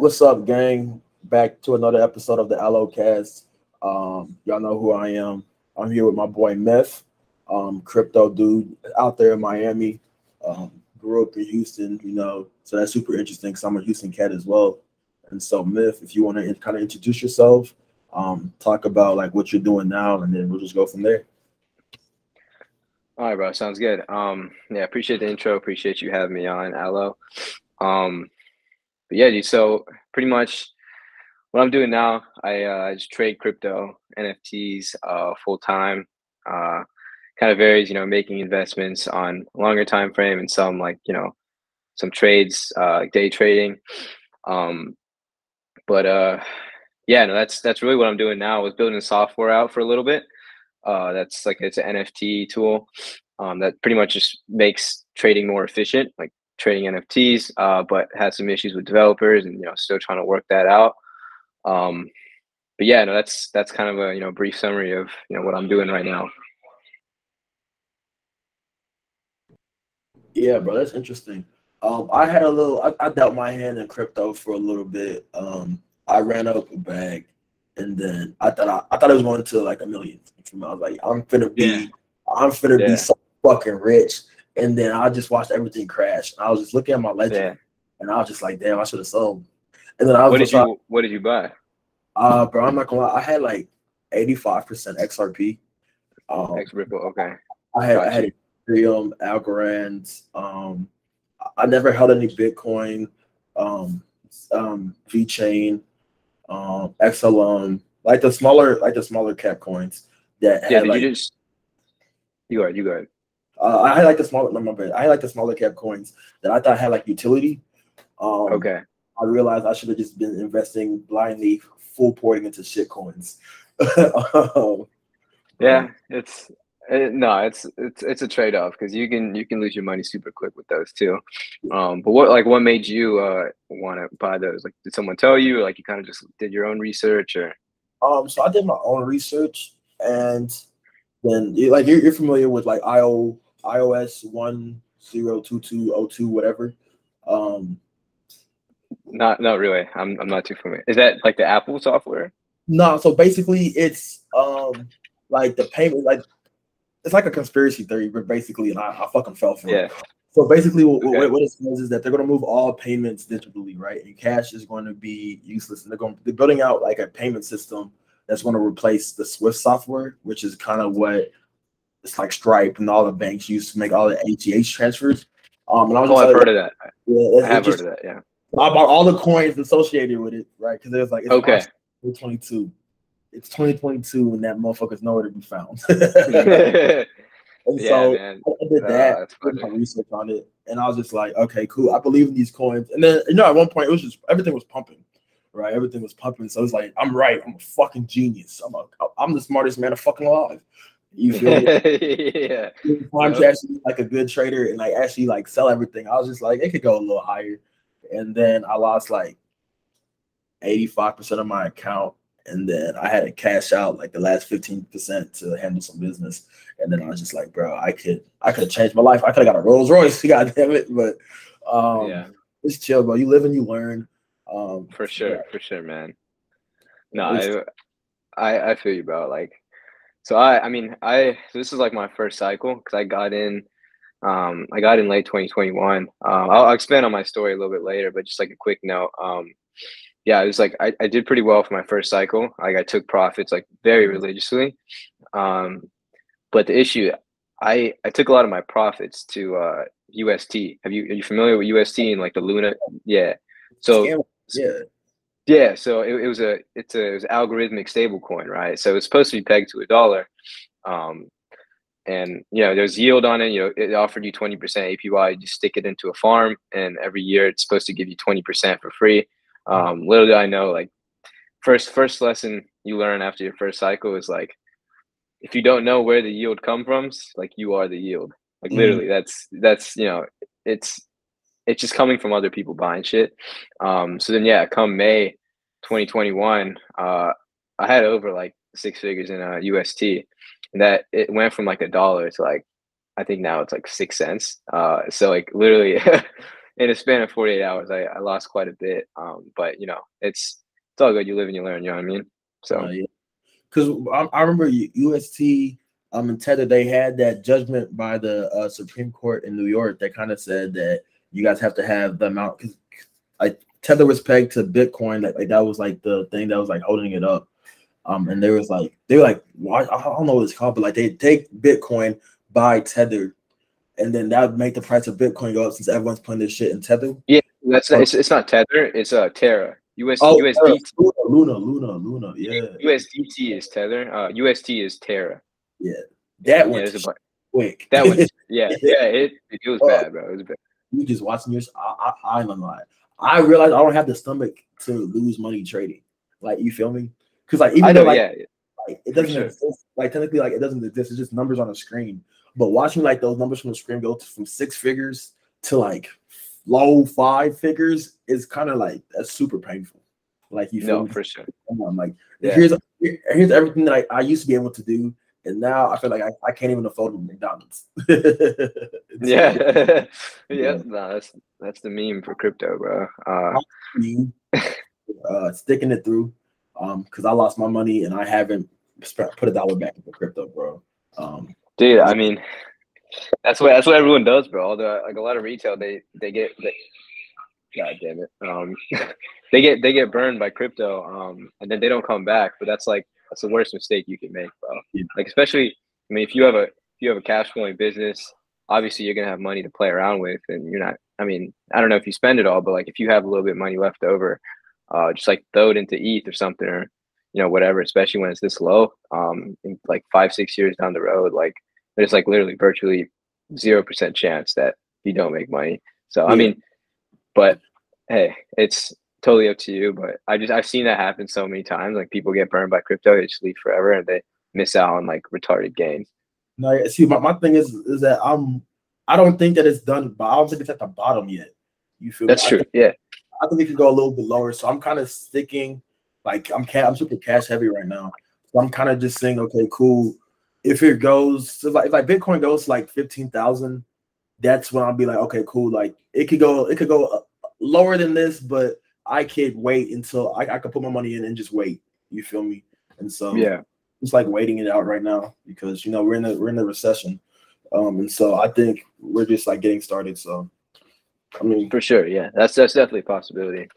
What's up, gang? Back to another episode of the Allocast. Um, y'all know who I am. I'm here with my boy Myth, um, crypto dude out there in Miami. Um, grew up in Houston, you know, so that's super interesting because I'm a Houston cat as well. And so, Myth, if you want to kind of introduce yourself, um, talk about like what you're doing now, and then we'll just go from there. All right, bro. Sounds good. Um, yeah, appreciate the intro. Appreciate you having me on, Allo. Um, but yeah, dude. So pretty much what I'm doing now, I uh, just trade crypto, NFTs, uh, full time. Uh, kind of varies, you know, making investments on longer time frame and some like you know, some trades, uh, day trading. Um, but uh, yeah, no, that's that's really what I'm doing now. I was building software out for a little bit. Uh, that's like it's an NFT tool um, that pretty much just makes trading more efficient, like trading NFTs, uh, but had some issues with developers and you know still trying to work that out. Um, but yeah, no, that's that's kind of a you know brief summary of you know what I'm doing right now. Yeah, bro, that's interesting. Um, I had a little, I, I dealt my hand in crypto for a little bit. Um, I ran up a bag, and then I thought I, I thought it was going to like a million. I was like, I'm finna be, yeah. I'm finna yeah. be so fucking rich. And then I just watched everything crash. I was just looking at my ledger, yeah. and I was just like, damn, I should have sold. And then I was what did you What did you buy? Uh, bro, I'm not gonna lie. I had like 85 percent XRP. Um, X Ripple. Okay. I had I had Ethereum, Algorand. Um, I never held any Bitcoin. Um, um, VeChain, um, XLM, like the smaller, like the smaller cap coins that yeah. Had, like, you just you are you go ahead. Uh, I like the smaller, bad. I like the smaller cap coins that I thought had like utility. Um, okay. I realized I should have just been investing blindly, full porting into shit coins. um, yeah, it's it, no, it's it's it's a trade off because you can you can lose your money super quick with those too. Um, but what like what made you uh want to buy those? Like, did someone tell you? Or, like, you kind of just did your own research, or? Um, so I did my own research, and then like you're, you're familiar with like IO iOS one zero two two oh two whatever. Um, not not really. I'm I'm not too familiar. Is that like the Apple software? No, so basically it's um like the payment like it's like a conspiracy theory, but basically and I, I fucking fell for yeah. it. So basically, what, okay. what, it says is that they're going to move all payments digitally, right? And cash is going to be useless. And they're going they're building out like a payment system that's going to replace the Swift software, which is kind of what it's like Stripe and all the banks used to make all the ACH transfers. Um, and I was oh, I've heard of that. Yeah, I have heard of that. Yeah, I bought all the coins associated with it, right? Because it was like it's okay, 2022. It's 2022, and that motherfucker's nowhere to be found. and yeah, so man. I did that, oh, did my research on it, and I was just like, okay, cool. I believe in these coins. And then you know, at one point, it was just everything was pumping right? Everything was pumping. So it's like, I'm right. I'm a fucking genius. I'm a, I'm the smartest man of fucking alive. You feel me? yeah. I'm yep. actually like a good trader and like actually like sell everything. I was just like, it could go a little higher. And then I lost like 85% of my account. And then I had to cash out like the last 15% to handle some business. And then I was just like, bro, I could I could have changed my life. I could have got a Rolls Royce, god damn it. But um yeah. it's chill, bro. You live and you learn. Um, for sure, yeah. for sure, man. No, I, I, I feel you, bro. Like, so I, I mean, I this is like my first cycle because I got in, um, I got in late 2021. Um, I'll, I'll expand on my story a little bit later, but just like a quick note. Um, yeah, it was like I, I did pretty well for my first cycle. Like I took profits like very mm-hmm. religiously. Um, but the issue, I I took a lot of my profits to uh UST. Have you are you familiar with UST and like the Luna? Yeah. So yeah. Yeah, so it, it was a it's a it was algorithmic stable coin, right? So it's supposed to be pegged to a dollar. Um, and you know, there's yield on it, you know, it offered you 20% APY, you stick it into a farm, and every year it's supposed to give you 20% for free. Um, little did I know, like first first lesson you learn after your first cycle is like if you don't know where the yield come from, like you are the yield. Like mm-hmm. literally, that's that's you know, it's it's just coming from other people buying shit. Um, so then yeah, come May 2021, uh, I had over like six figures in a UST, and that it went from like a dollar to like I think now it's like six cents. Uh, so like literally, in a span of 48 hours, I, I lost quite a bit. Um, but you know, it's it's all good. You live and you learn. You know what I mean? So, uh, yeah. Because I, I, remember UST um and Tether, they had that judgment by the uh, Supreme Court in New York that kind of said that you guys have to have the amount because like Tether was pegged to Bitcoin. That like that was like the thing that was like holding it up. Um, and there was like they were like I don't know what it's called, but like they take Bitcoin buy Tether, and then that would make the price of Bitcoin go up since everyone's putting this shit in Tether. Yeah, that's not, it's, it's not Tether, it's uh Terra. US, oh, USDT. Luna, Luna, Luna, yeah. USDT is Tether. Uh, UST is Terra. Yeah, that yeah, was quick. That was yeah, yeah. It, it was bad, bro. It was bad. You just watching yours. I, I, I'm not. I realize I don't have the stomach to lose money trading. Like you feel me? Because like even I know, though, like, yeah. like it doesn't sure. exist, like technically like it doesn't exist. It's just numbers on a screen. But watching like those numbers from the screen go to, from six figures to like low five figures is kind of like that's super painful. Like you feel no, me? for sure. I'm like yeah. here's here's everything that I, I used to be able to do and now I feel like I, I can't even afford McDonald's. yeah, yeah, no, that's that's the meme for crypto, bro. Uh, uh, sticking it through, um, because I lost my money and I haven't put a dollar back into crypto, bro. Um, dude, I mean, that's what that's what everyone does, bro. The like a lot of retail, they they get they, God damn it, um, they get they get burned by crypto, um, and then they don't come back. But that's like that's the worst mistake you can make, bro. Yeah. Like especially, I mean, if you have a if you have a cash flowing business, obviously you're gonna have money to play around with, and you're not. I mean, I don't know if you spend it all, but like if you have a little bit of money left over, uh, just like throw it into ETH or something, or you know whatever. Especially when it's this low, um, in like five six years down the road, like there's like literally virtually zero percent chance that you don't make money. So yeah. I mean, but hey, it's totally up to you. But I just I've seen that happen so many times. Like people get burned by crypto, they just leave forever and they miss out on like retarded gains. No, see, my, my thing is is that I'm I don't think that it's done, but I don't think it's at the bottom yet. You feel that's me? true. I think, yeah, I think it could go a little bit lower. So I'm kind of sticking. Like I'm ca- I'm super cash heavy right now. So I'm kind of just saying, okay, cool. If it goes, so like if like Bitcoin goes to like fifteen thousand, that's when I'll be like, okay, cool. Like it could go, it could go uh, lower than this, but I could wait until I, I could put my money in and just wait. You feel me? And so yeah, it's like waiting it out right now because you know we're in the we're in the recession, um, and so I think we're just like getting started. So I mean, for sure, yeah, that's that's definitely a possibility.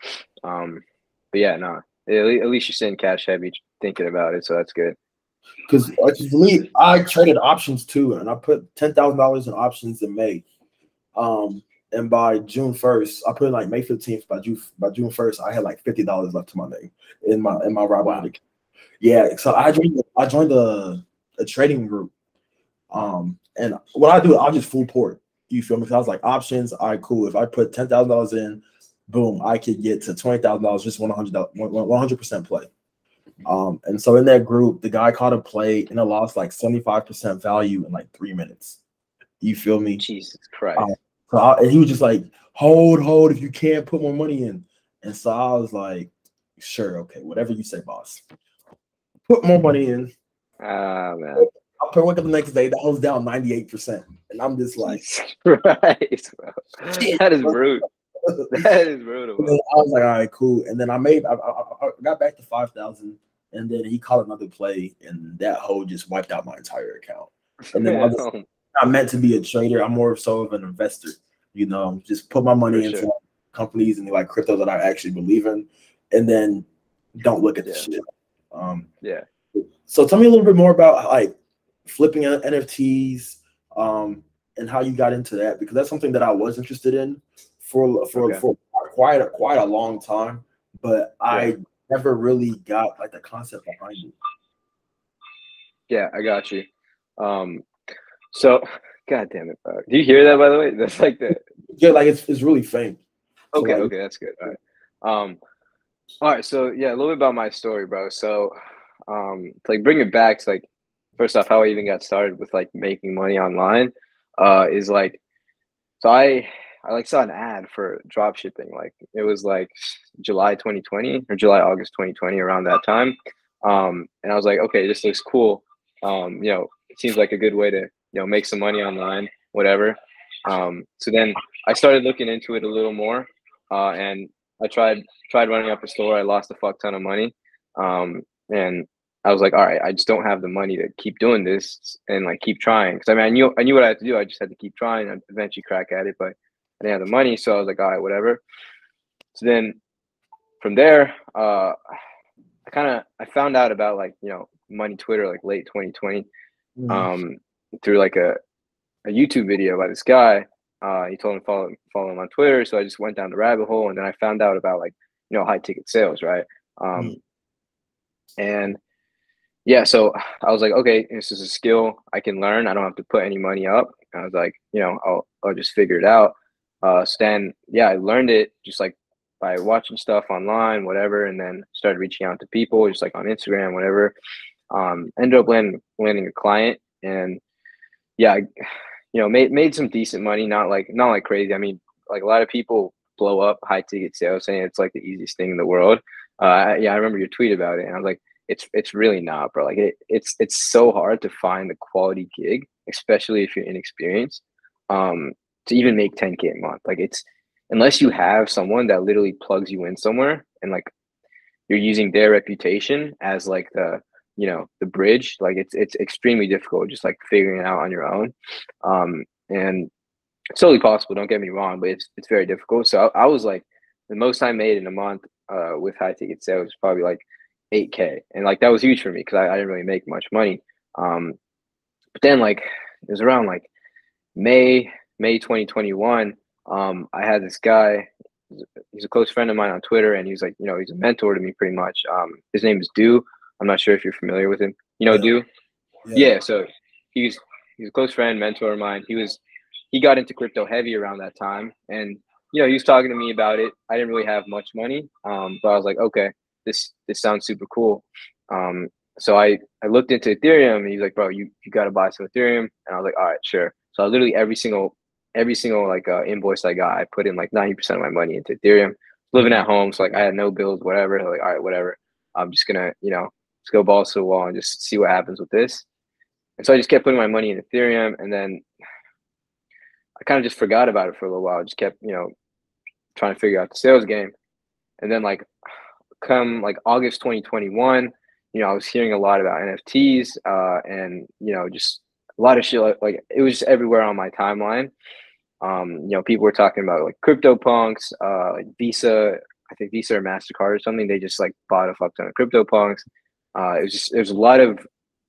Um, but yeah, no, at least you're sitting cash heavy thinking about it, so that's good. Because like for me, I traded options too, and I put ten thousand dollars in options in May. Um, and by June first, I put in like May fifteenth. By June by June first, I had like fifty dollars left to my name in my in my Robinhood. Yeah, so I joined I joined a, a trading group, um, and what I do, I'll just full port. You feel me? Because I was like options. All right, cool. If I put ten thousand dollars in, boom, I could get to twenty thousand dollars just one hundred one hundred percent play. Um, and so in that group, the guy caught a play and it lost like seventy five percent value in like three minutes. You feel me? Jesus Christ. Um, so I, and he was just like, hold, hold, if you can't put more money in. And so I was like, sure, okay, whatever you say, boss. Put more money in. Ah, man. I wake up the next day, that was down 98%. And I'm just like, right, bro. That is rude. that is brutal. I was like, all right, cool. And then I made, I, I, I got back to 5,000. And then he caught another play, and that hole just wiped out my entire account. And then I was, not meant to be a trader. I'm more of so of an investor. You know, just put my money For into sure. companies and like crypto that I actually believe in, and then don't look at this yeah. shit. Um, yeah. So tell me a little bit more about like flipping NFTs um, and how you got into that because that's something that I was interested in for for okay. for quite a, quite a long time, but yeah. I never really got like the concept behind it. Yeah, I got you. Um, so, god damn it, bro. Do you hear that by the way? That's like the yeah, like it's it's really faint. Okay, so like, okay, that's good. All right. Um, all right. So yeah, a little bit about my story, bro. So, um, to, like bring it back to like first off, how I even got started with like making money online, uh, is like, so I I like saw an ad for drop shipping. Like it was like July 2020 or July August 2020 around that time. Um, and I was like, okay, this looks cool. Um, you know, it seems like a good way to you know make some money online whatever um, so then I started looking into it a little more, uh, and I tried tried running up a store. I lost a fuck ton of money, um, and I was like, all right, I just don't have the money to keep doing this and like keep trying. Because I mean, I knew I knew what I had to do. I just had to keep trying and eventually crack at it, but I didn't have the money, so I was like, all right, whatever. So then from there, uh, I kind of I found out about like you know money Twitter like late 2020 mm-hmm. um, through like a a YouTube video by this guy. Uh, he told me to follow follow him on Twitter, so I just went down the rabbit hole, and then I found out about like you know high ticket sales, right? Um, mm-hmm. And yeah, so I was like, okay, this is a skill I can learn. I don't have to put any money up. I was like, you know, I'll I'll just figure it out. Uh, so then, yeah, I learned it just like by watching stuff online, whatever, and then started reaching out to people just like on Instagram, whatever. Um, ended up landing landing a client, and yeah, you know, made made some decent money. Not like not like crazy. I mean, like a lot of people blow up high ticket sales saying it's like the easiest thing in the world. Uh, yeah, I remember your tweet about it, and I was like, it's it's really not, bro. Like it, it's it's so hard to find the quality gig, especially if you're inexperienced, um, to even make 10k a month. Like it's unless you have someone that literally plugs you in somewhere and like you're using their reputation as like the you know the bridge like it's it's extremely difficult just like figuring it out on your own. Um and it's totally possible don't get me wrong but it's it's very difficult. So i, I was like the most i made in a month uh with high ticket sales was probably like 8k and like that was huge for me because I, I didn't really make much money. Um but then like it was around like may may 2021 um i had this guy he's a close friend of mine on twitter and he's like you know he's a mentor to me pretty much. Um his name is do i'm not sure if you're familiar with him you know yeah. do yeah. yeah so he's he's a close friend mentor of mine he was he got into crypto heavy around that time and you know he was talking to me about it i didn't really have much money um but i was like okay this this sounds super cool. Um, so I I looked into Ethereum and he's like, bro, you you got to buy some Ethereum, and I was like, all right, sure. So I literally every single every single like uh, invoice I got, I put in like ninety percent of my money into Ethereum. Living at home, so like I had no bills, whatever. like, all right, whatever. I'm just gonna you know just go balls to the wall and just see what happens with this. And so I just kept putting my money in Ethereum, and then I kind of just forgot about it for a little while. I just kept you know trying to figure out the sales game, and then like come like August 2021, you know, I was hearing a lot about NFTs uh, and, you know, just a lot of shit. Like, like it was just everywhere on my timeline. Um, you know, people were talking about like crypto punks, uh, like Visa, I think Visa or MasterCard or something. They just like bought a fuck ton of crypto punks. Uh, it was just, there's a lot of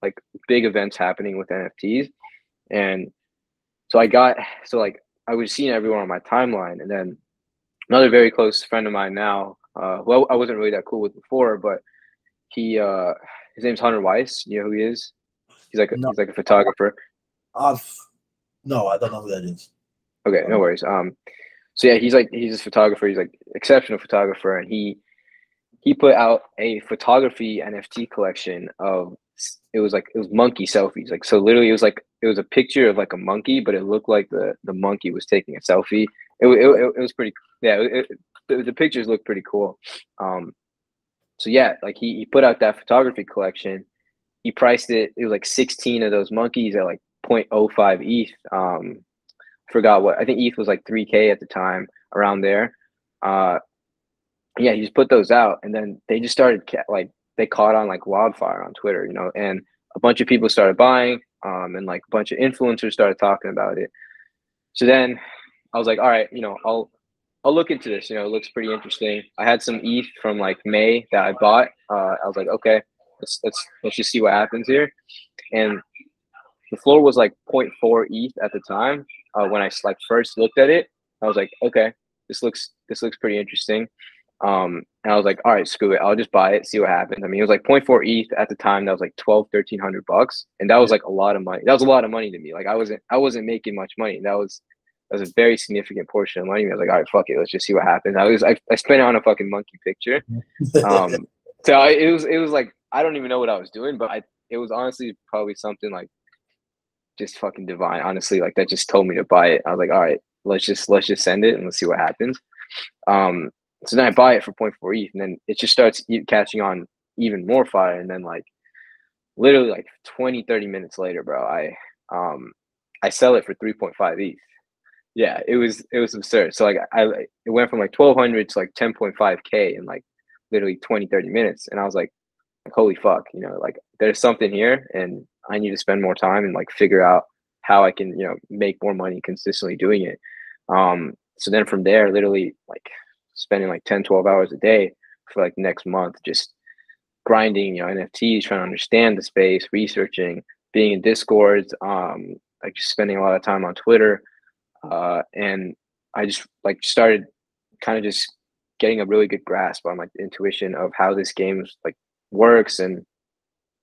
like big events happening with NFTs. And so I got, so like I was seeing everyone on my timeline. And then another very close friend of mine now, uh, well, I wasn't really that cool with before, but he, uh, his name's Hunter Weiss. You know who he is? He's like a, no. he's like a photographer. I've, no, I don't know who that is. Okay, no worries. Um, so yeah, he's like he's a photographer. He's like exceptional photographer, and he he put out a photography NFT collection of it was like it was monkey selfies. Like so, literally, it was like it was a picture of like a monkey, but it looked like the the monkey was taking a selfie. It it, it was pretty yeah. It, the, the pictures look pretty cool. Um, so yeah, like he, he put out that photography collection. He priced it. It was like 16 of those monkeys at like 0.05 ETH. Um, forgot what I think ETH was like 3K at the time, around there. Uh, yeah, he just put those out, and then they just started like they caught on like wildfire on Twitter, you know, and a bunch of people started buying, um, and like a bunch of influencers started talking about it. So then I was like, all right, you know, I'll I'll look into this. You know, it looks pretty interesting. I had some ETH from like May that I bought. Uh, I was like, okay, let's let's let's just see what happens here. And the floor was like 0.4 ETH at the time. Uh, when I like first looked at it, I was like, okay, this looks this looks pretty interesting. Um, and I was like, all right, screw it. I'll just buy it, see what happens. I mean, it was like 0.4 ETH at the time. That was like 12, 1300 bucks. And that was like a lot of money. That was a lot of money to me. Like I wasn't, I wasn't making much money. That was, that was a very significant portion of money. I was like, all right, fuck it, let's just see what happens. I was I, I spent it on a fucking monkey picture. Um, so I, it was it was like I don't even know what I was doing, but I it was honestly probably something like just fucking divine. Honestly, like that just told me to buy it. I was like, all right, let's just let's just send it and let's see what happens. Um, so then I buy it for 0.4 ETH, and then it just starts catching on even more fire. And then like literally like 20, 30 minutes later, bro, I um I sell it for 3.5 ETH yeah, it was it was absurd. So like I it went from like twelve hundred to like ten point five k in like literally 20, 30 minutes, and I was like, holy fuck, you know, like there's something here, and I need to spend more time and like figure out how I can you know make more money consistently doing it. Um, so then from there, literally like spending like 10, 12 hours a day for like next month, just grinding, you know, NFTs, trying to understand the space, researching, being in discords, um, like just spending a lot of time on Twitter. Uh, and I just like started kind of just getting a really good grasp on like intuition of how this game like works and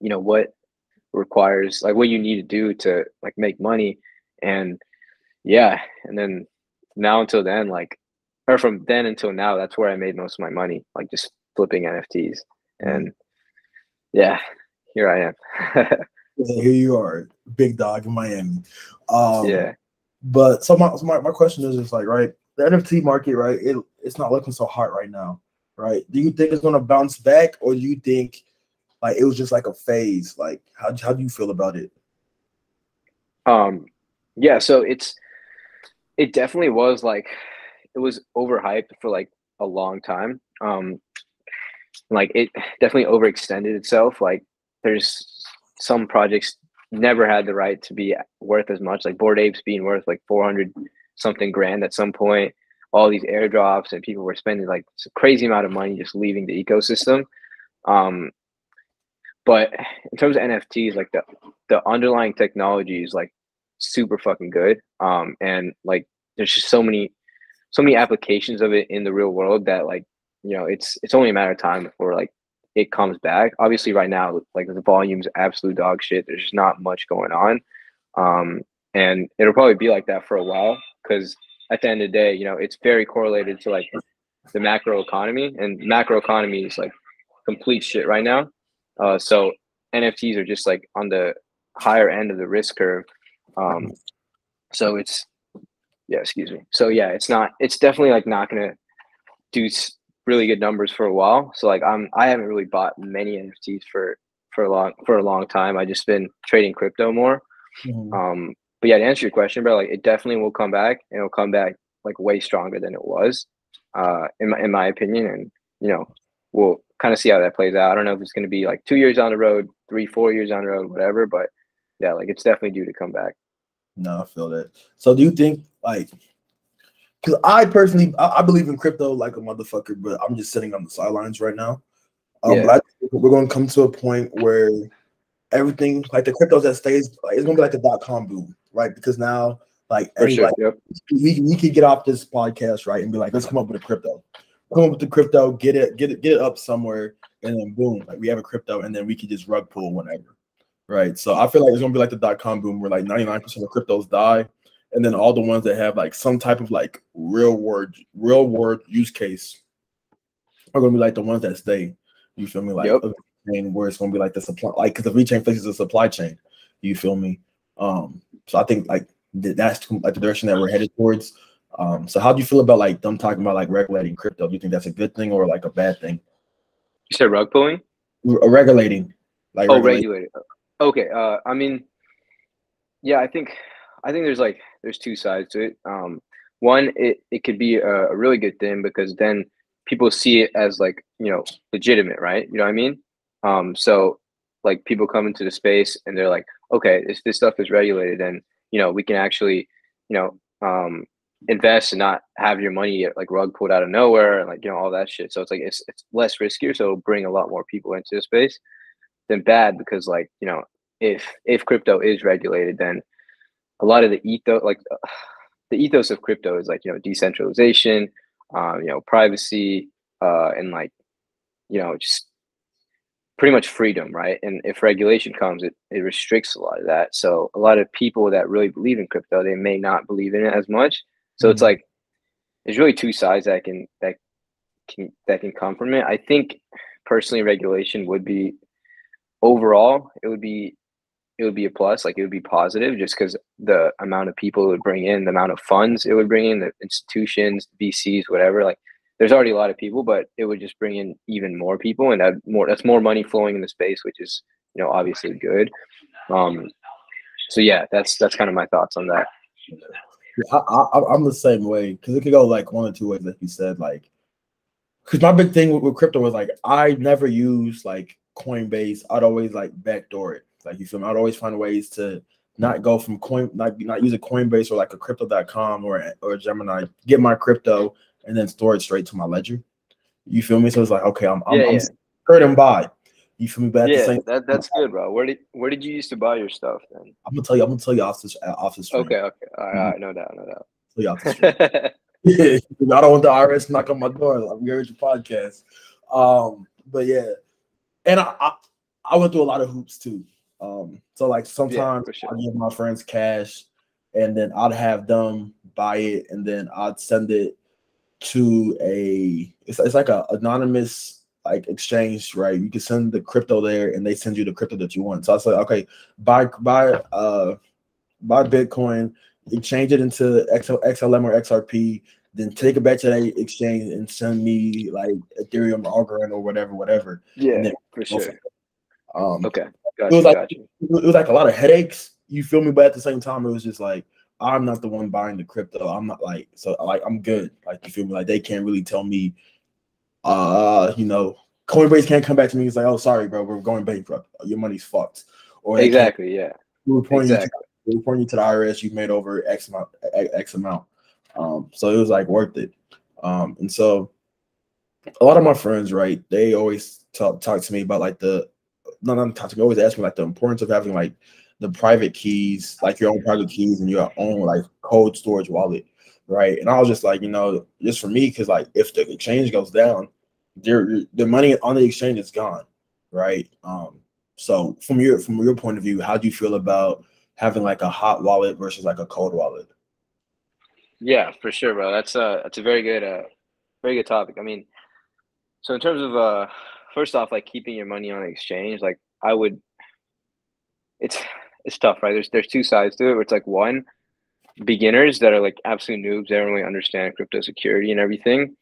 you know what requires like what you need to do to like make money and yeah and then now until then like or from then until now that's where i made most of my money like just flipping nfts and yeah here i am. Here you are big dog in miami. Um yeah. but so my, so my, my question is just like right the nft market right it, it's not looking so hot right now right? Do you think it's going to bounce back or do you think like it was just like a phase? Like how, how do you feel about it? Um yeah so it's it definitely was like it was overhyped for like a long time. Um like it definitely overextended itself like there's some projects never had the right to be worth as much like Bored apes being worth like 400 something grand at some point all these airdrops and people were spending like crazy amount of money just leaving the ecosystem. Um but in terms of nfts like the the underlying technology is like super fucking good. Um and like there's just so many so many applications of it in the real world that like you know it's it's only a matter of time before like it comes back. Obviously, right now, like the volume's absolute dog shit. There's just not much going on, um, and it'll probably be like that for a while because at the end of the day, you know, it's very correlated to like the macro economy, and macro economy is like complete shit right now. Uh, so NFTs are just like on the higher end of the risk curve. Um, so it's yeah, excuse me. So yeah, it's not. It's definitely like not gonna do really good numbers for a while. So like I'm I haven't really bought many NFTs for for a long for a long time. I just been trading crypto more. Mm-hmm. Um, but yeah, to answer your question, bro, like it definitely will come back and it'll come back like way stronger than it was, uh, in my in my opinion. And you know, we'll kind of see how that plays out. I don't know if it's going to be like two years on the road, three, four years on the road, whatever. But yeah, like it's definitely due to come back. No, I feel that. So do you think like because I personally I, I, believe in crypto like a motherfucker, but I'm just sitting on the sidelines right now. Um, yeah. But we're going to come to a point where everything like the cryptos that stays like, it's going to be like the dot com boom, right? Because now like, any, sure, like yep. we we could get off this podcast right and be like, let's come up with a crypto, come up with the crypto, get it get it get it up somewhere, and then boom, like we have a crypto, and then we could just rug pull whenever. Right. So I feel like it's gonna be like the dot com boom where like 99% of cryptos die and then all the ones that have like some type of like real world real world use case are gonna be like the ones that stay. You feel me? Like yep. where it's gonna be like the supply, like because the VeChain faces a supply chain. You feel me? Um, so I think like that's like the direction that we're headed towards. Um, so how do you feel about like them talking about like regulating crypto? Do you think that's a good thing or like a bad thing? You said rug pulling? regulating, like oh, regulating. Okay. Uh, I mean, yeah, I think I think there's like there's two sides to it. Um, one, it, it could be a, really good thing because then people see it as like you know legitimate, right? You know what I mean? Um, so like people come into the space and they're like, okay, if this stuff is regulated, then you know we can actually you know um, invest and not have your money like rug pulled out of nowhere and like you know all that shit. So it's like it's it's less riskier, so bring a lot more people into the space than bad because like you know if if crypto is regulated, then a lot of the ethos, like the ethos of crypto is like, you know, decentralization, um, you know, privacy, uh, and like, you know, just pretty much freedom, right? And if regulation comes, it, it restricts a lot of that. So a lot of people that really believe in crypto, they may not believe in it as much. So mm-hmm. it's like, there's really two sides that can, that can, that can come from it. I think personally regulation would be overall, it would be it would be a plus. Like it would be positive just because the amount of people it would bring in, the amount of funds it would bring in, the institutions, VCs, whatever. Like there's already a lot of people, but it would just bring in even more people, and that more that's more money flowing in the space, which is you know obviously good. Um, so yeah, that's that's kind of my thoughts on that. I, I, I'm the same way because it could go like one or two ways, like you said. Like, because my big thing with, with crypto was like I never use like Coinbase. I'd always like backdoor it. Like you feel me? I'd always find ways to not go from coin, not not use a Coinbase or like a crypto.com or or Gemini. Get my crypto and then store it straight to my ledger. You feel me? So it's like okay, I'm I'm, yeah, yeah. I'm and buy. You feel me? But yeah, same, that, that's good, bro. Where did where did you used to buy your stuff then? I'm gonna tell you. I'm gonna tell you off this off this. Okay, okay, all right, mm-hmm. all right, no doubt, no doubt. Tell you off this. yeah, I don't want the IRS knock on my door. I'm here at your podcast. Um, but yeah, and I, I, I went through a lot of hoops too. Um, so like sometimes yeah, sure. I give my friends cash, and then I'd have them buy it, and then I'd send it to a. It's, it's like a anonymous like exchange, right? You can send the crypto there and they send you the crypto that you want. So I said, okay, buy buy uh buy Bitcoin, exchange it into XLM or XRP, then take it back to that exchange and send me like Ethereum, Algorand, or whatever, whatever. Yeah, then, for sure. Um, okay, gotcha, it was like it was like a lot of headaches. You feel me? But at the same time, it was just like I'm not the one buying the crypto. I'm not like so like I'm good. Like you feel me? Like they can't really tell me uh, you know, Coinbase can't come back to me and say, "Oh, sorry, bro, we're going bankrupt. Your money's fucked." Or exactly, yeah. We're reporting, exactly. you to, we're reporting you to the IRS. You've made over X amount, X amount. Um, so it was like worth it. Um, and so a lot of my friends, right, they always talk talk to me about like the no, not talk to me, always ask me like the importance of having like the private keys, like your own private keys and your own like cold storage wallet right? And I was just like, you know, just for me, because like if the exchange goes down, the money on the exchange is gone, right? Um, so from your from your point of view, how do you feel about having like a hot wallet versus like a cold wallet? Yeah, for sure, bro. That's a that's a very good uh very good topic. I mean, so in terms of uh first off, like keeping your money on exchange, like I would it's it's tough, right? There's there's two sides to it where it's like one, beginners that are like absolute noobs, they don't really understand crypto security and everything,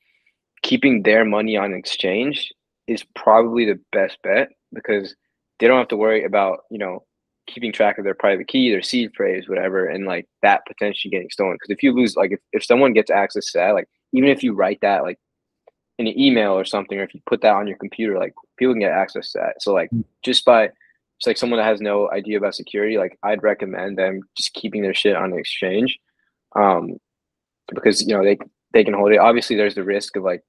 keeping their money on exchange is probably the best bet because they don't have to worry about, you know, keeping track of their private key, their seed phrase, whatever, and like that potentially getting stolen. Because if you lose, like if, if someone gets access to that, like even if you write that like in an email or something, or if you put that on your computer, like people can get access to that. So like hmm. just by it's like someone that has no idea about security, like I'd recommend them just keeping their shit on the exchange, um, because you know they they can hold it. Obviously, there's the risk of like,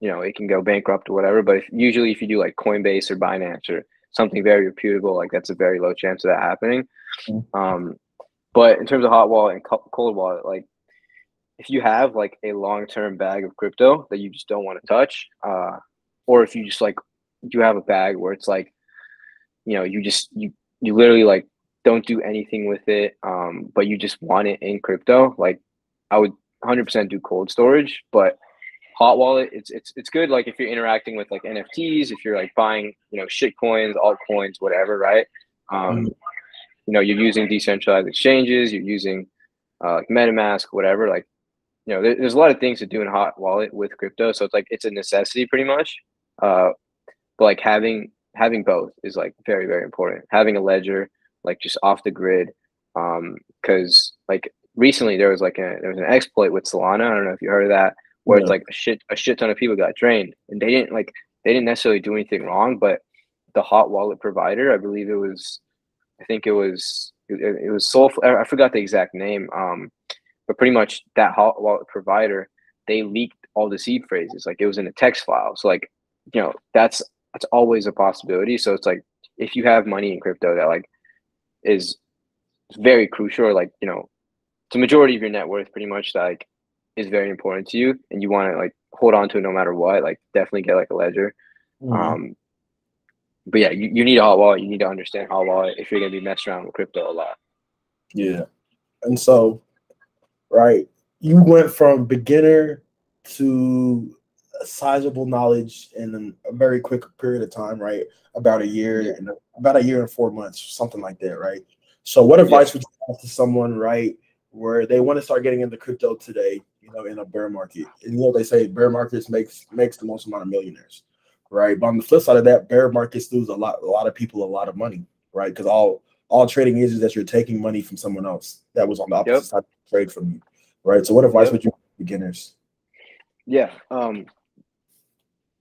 you know, it can go bankrupt or whatever. But if, usually, if you do like Coinbase or Binance or something very reputable, like that's a very low chance of that happening. Mm-hmm. Um, but in terms of hot wallet and cold wallet, like if you have like a long term bag of crypto that you just don't want to touch, uh, or if you just like you have a bag where it's like you know you just you you literally like don't do anything with it um but you just want it in crypto like i would 100% do cold storage but hot wallet it's it's it's good like if you're interacting with like nfts if you're like buying you know shit coins altcoins whatever right um mm-hmm. you know you're using decentralized exchanges you're using uh, like metamask whatever like you know there, there's a lot of things to do in hot wallet with crypto so it's like it's a necessity pretty much uh but like having having both is like very very important having a ledger like just off the grid um because like recently there was like a there was an exploit with solana i don't know if you heard of that where yeah. it's like a shit a shit ton of people got drained and they didn't like they didn't necessarily do anything wrong but the hot wallet provider i believe it was i think it was it, it was soul i forgot the exact name um but pretty much that hot wallet provider they leaked all the seed phrases like it was in a text file so like you know that's that's always a possibility. So it's like if you have money in crypto that like is very crucial, or like you know, it's a majority of your net worth, pretty much like is very important to you, and you want to like hold on to it no matter what. Like definitely get like a ledger. Mm-hmm. Um, but yeah, you, you need a hot wallet. You need to understand hot wallet if you're gonna be messing around with crypto a lot. Yeah, and so right, you went from beginner to sizable knowledge in a very quick period of time, right? About a year yeah. and about a year and four months, something like that, right? So, what advice yeah. would you have to someone, right, where they want to start getting into crypto today, you know, in a bear market? And you know, they say bear markets makes makes the most amount of millionaires, right? But on the flip side of that, bear markets lose a lot, a lot of people a lot of money, right? Because all all trading is is that you're taking money from someone else that was on the opposite yep. side of trade from you. right? So, what advice yep. would you give beginners? Yeah. Um,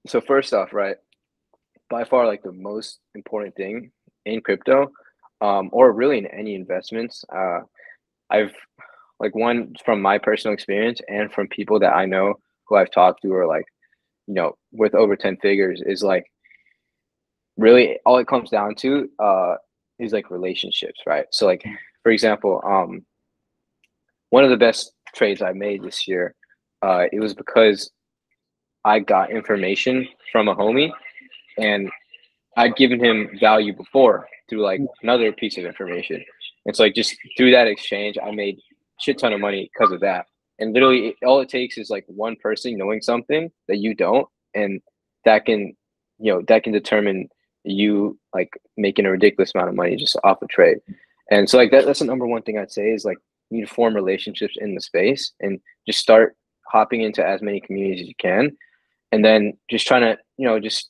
so first off, right, by far like the most important thing in crypto, um, or really in any investments, uh, I've like one from my personal experience and from people that I know who I've talked to are like, you know, with over 10 figures is like really all it comes down to uh is like relationships, right? So like for example, um one of the best trades I made this year, uh, it was because I got information from a homie and I'd given him value before through like another piece of information. And so like just through that exchange, I made shit ton of money because of that. And literally all it takes is like one person knowing something that you don't, and that can, you know, that can determine you like making a ridiculous amount of money just off a trade. And so like that, that's the number one thing I'd say is like you need to form relationships in the space and just start hopping into as many communities as you can. And then just trying to, you know, just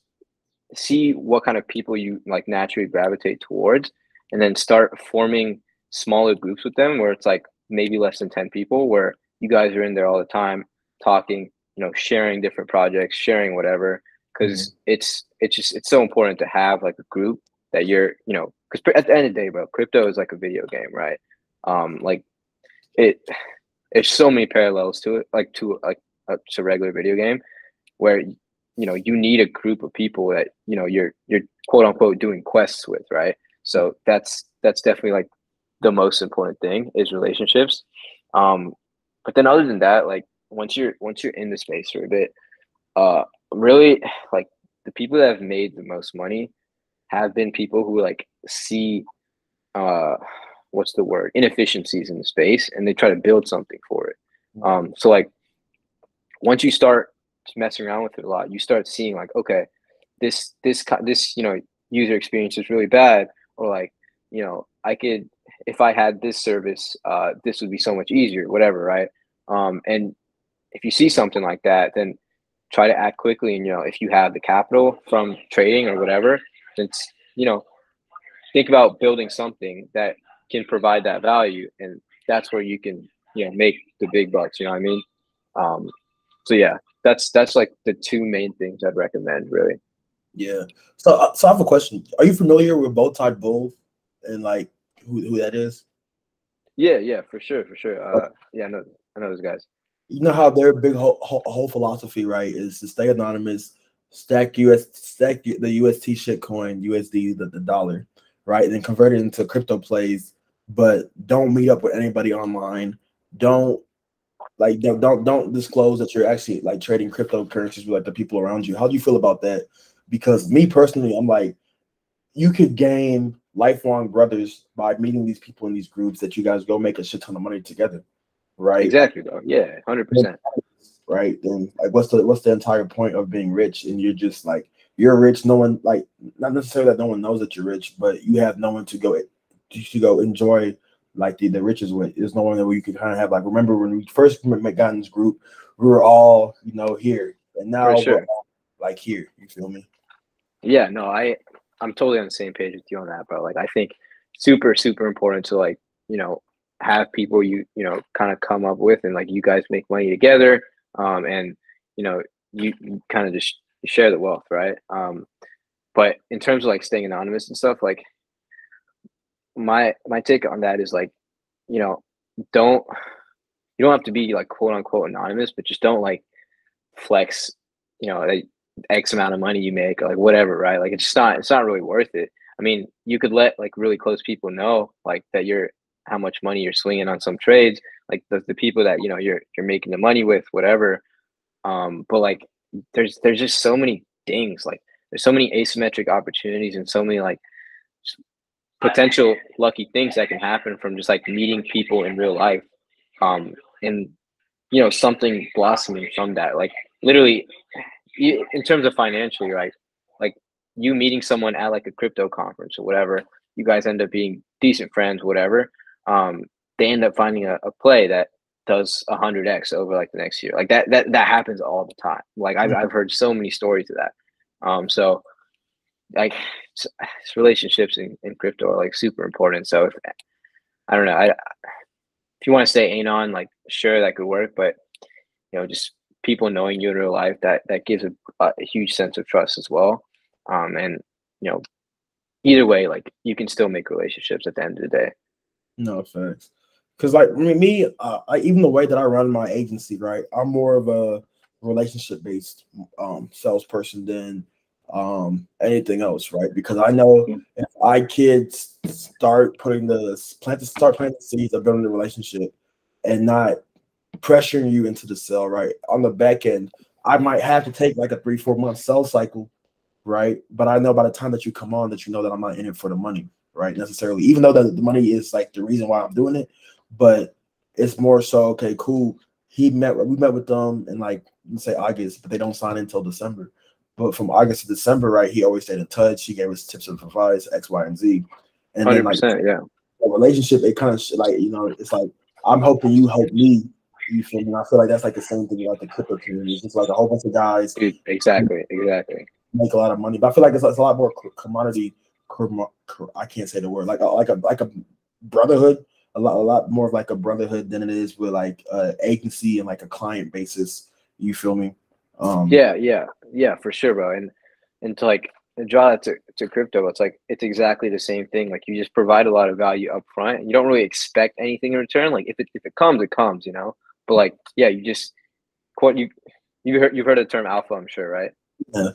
see what kind of people you like naturally gravitate towards and then start forming smaller groups with them where it's like maybe less than 10 people where you guys are in there all the time talking you know sharing different projects sharing whatever. Because mm-hmm. it's it's just it's so important to have like a group that you're you know because at the end of the day bro crypto is like a video game right? Um like it there's so many parallels to it like to like a, to a regular video game where you know you need a group of people that you know you're you're quote unquote doing quests with right? So that's that's definitely like the most important thing is relationships. Um but then other than that like once you're once you're in the space for a bit uh really like the people that have made the most money have been people who like see uh what's the word? inefficiencies in the space and they try to build something for it. Mm-hmm. um so like once you start messing around with it a lot you start seeing like okay this this this you know user experience is really bad or like you know i could if i had this service uh this would be so much easier whatever right? Um and if you see something like that then try to act quickly and you know if you have the capital from trading or whatever then you know think about building something that can provide that value and that's where you can you know make the big bucks you know what i mean? Um so yeah that's that's like the two main things i'd recommend really. Yeah. So uh, so i have a question. Are you familiar with Bowtie Bull and like who, who that is yeah yeah for sure for sure uh okay. yeah i know i know those guys you know how their big whole, whole, whole philosophy right is to stay anonymous stack us stack the ust shitcoin usd the, the dollar right and then convert it into crypto plays but don't meet up with anybody online. Don't like don't don't, don't disclose that you're actually like trading cryptocurrencies with like the people around you. How do you feel about that? Because me personally, I'm like, you could gain lifelong brothers by meeting these people in these groups that you guys go make a shit ton of money together. Right. Exactly, though. Yeah, hundred percent. Right. Then like what's the what's the entire point of being rich? And you're just like you're rich, no one like not necessarily that no one knows that you're rich, but you have no one to go to go enjoy like the, the riches with. There's no one that you could kind of have like remember when we first got in this group, we were all you know here, and now sure. we're all, like here. You feel me? Yeah, no, I I'm totally on the same page with you on that, bro. Like I think super super important to like you know have people you you know kind of come up with and like you guys make money together um and you know you, you kind of just share the wealth right um but in terms of like staying anonymous and stuff like my my take on that is like, you know, don't you don't have to be like quote unquote anonymous, but just don't like flex, you know, like X amount of money you make, like whatever, right? Like it's just not it's not really worth it. I mean, you could let like really close people know like that you're how much money you're swinging on some trades, like the, the people that you know you're you're making the money with, whatever. Um, but like there's there's just so many things like there's so many asymmetric opportunities and so many like potential lucky things that can happen from just like meeting people in real life um and you know something blossoming from that like literally in terms of financially right like you meeting someone at like a crypto conference or whatever you guys end up being decent friends whatever um they end up finding a, a play that does 100x over like the next year like that that that happens all the time like I've, mm-hmm. I've heard so many stories of that um so like relationships in, in crypto are like super important. So if, I don't know, I if you want to stay anon, like sure that could work, but you know, just people knowing you in real life that that gives a, a huge sense of trust as well. Um, and you know, either way, like you can still make relationships at the end of the day. No thanks. Because like me, uh, I, even the way that I run my agency, right? I'm more of a relationship based um, salesperson than um, anything else, right? Because I know mm-hmm. if I kids start putting the plant to start planting seeds of building the relationship and not pressuring you into the sell, right? On the back end, I might have to take like a three, four month sell cycle, right? But I know by the time that you come on that you know that I'm not in it for the money, right? Necessarily, even though the, the money is like the reason why I'm doing it, but it's more so okay, cool. He met we met with them in like let's say August, but they don't sign until December. But from August to December, right, he always stayed in touch. He gave us tips and advice, X, Y, and Z. And 100%, then like yeah. The relationship, it kind of like, you know, it's like I'm hoping you help me. You feel me? I feel like that's like the same thing like the crypto community. It's like a whole bunch of guys. Exactly, exactly. Make a lot of money, but I feel like it's, it's a lot more commodity. I can't say the word like a, like a like a brotherhood a lot a lot more of like a brotherhood than it is with like uh agency and like a client basis. You feel me? Um Yeah, yeah, yeah, for sure, bro. And and to like draw that to, to crypto, it's like it's exactly the same thing. Like you just provide a lot of value up front and you don't really expect anything in return. Like if it if it comes, it comes, you know. But like, yeah, you just quote you you heard you've heard of the term alpha, I'm sure, right? Yeah.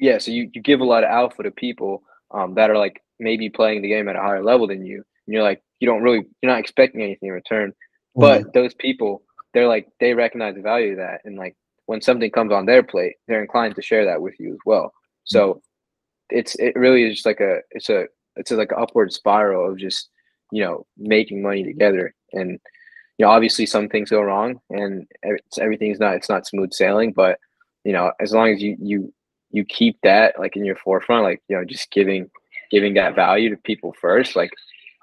Yeah. So you, you give a lot of alpha to people um, that are like maybe playing the game at a higher level than you. And you're like, you don't really you're not expecting anything in return. But mm-hmm. those people, they're like they recognize the value of that, and like when something comes on their plate, they're inclined to share that with you as well. So mm-hmm. it's it really is just like a it's a it's a, like an upward spiral of just you know making money together and you know obviously some things go wrong and everything's not it's not smooth sailing but you know as long as you you you keep that like in your forefront like you know just giving giving that value to people first like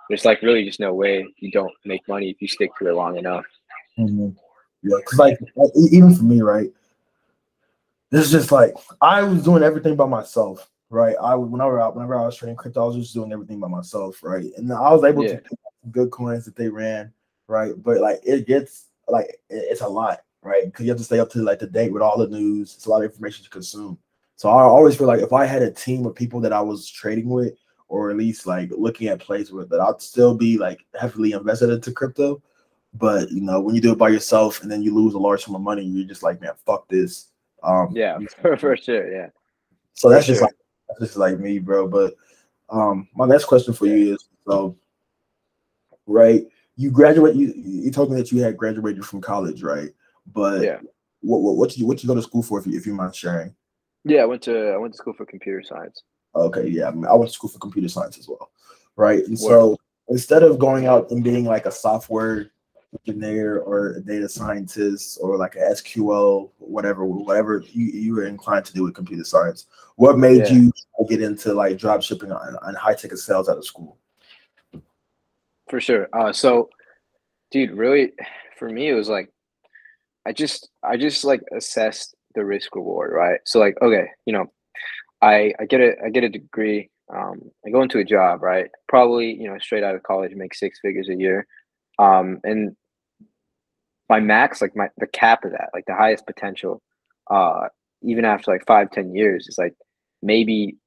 there's like really just no way you don't make money if you stick to it long enough. Mm-hmm. Yeah, because like even for me, right? It's just like I was doing everything by myself, right? I whenever I, whenever I was trading crypto, I was just doing everything by myself, right? And I was able yeah. to pick good coins that they ran, right? But like it gets like it's a lot, right? Because you have to stay up to like the date with all the news. It's a lot of information to consume. So I always feel like if I had a team of people that I was trading with or at least like looking at plays with it. I'd still be like heavily invested into crypto. But you know, when you do it by yourself and then you lose a large sum of money, you're just like, man, fuck this. Um, yeah, for, for sure, yeah. So that's for just sure. like that's just like me, bro. But um, my next question for you is so, right? You graduate. You you told me that you had graduated from college, right? But yeah, what what what you what you go to school for if you if you mind sharing? Yeah, I went to I went to school for computer science. Okay, yeah, I went to school for computer science as well, right? And so instead of going out and being like a software engineer or a data scientist or like a SQL, whatever, whatever you, you were inclined to do with computer science, what made yeah. you get into like drop shipping and, and high ticket sales out of school? For sure. Uh, so, dude, really, for me, it was like, I just, I just like assessed the risk reward, right? So, like, okay, you know, I, I get a I get a degree. Um, I go into a job, right? Probably, you know, straight out of college, make six figures a year. Um, and my max, like my the cap of that, like the highest potential, uh, even after like five, ten years, is like maybe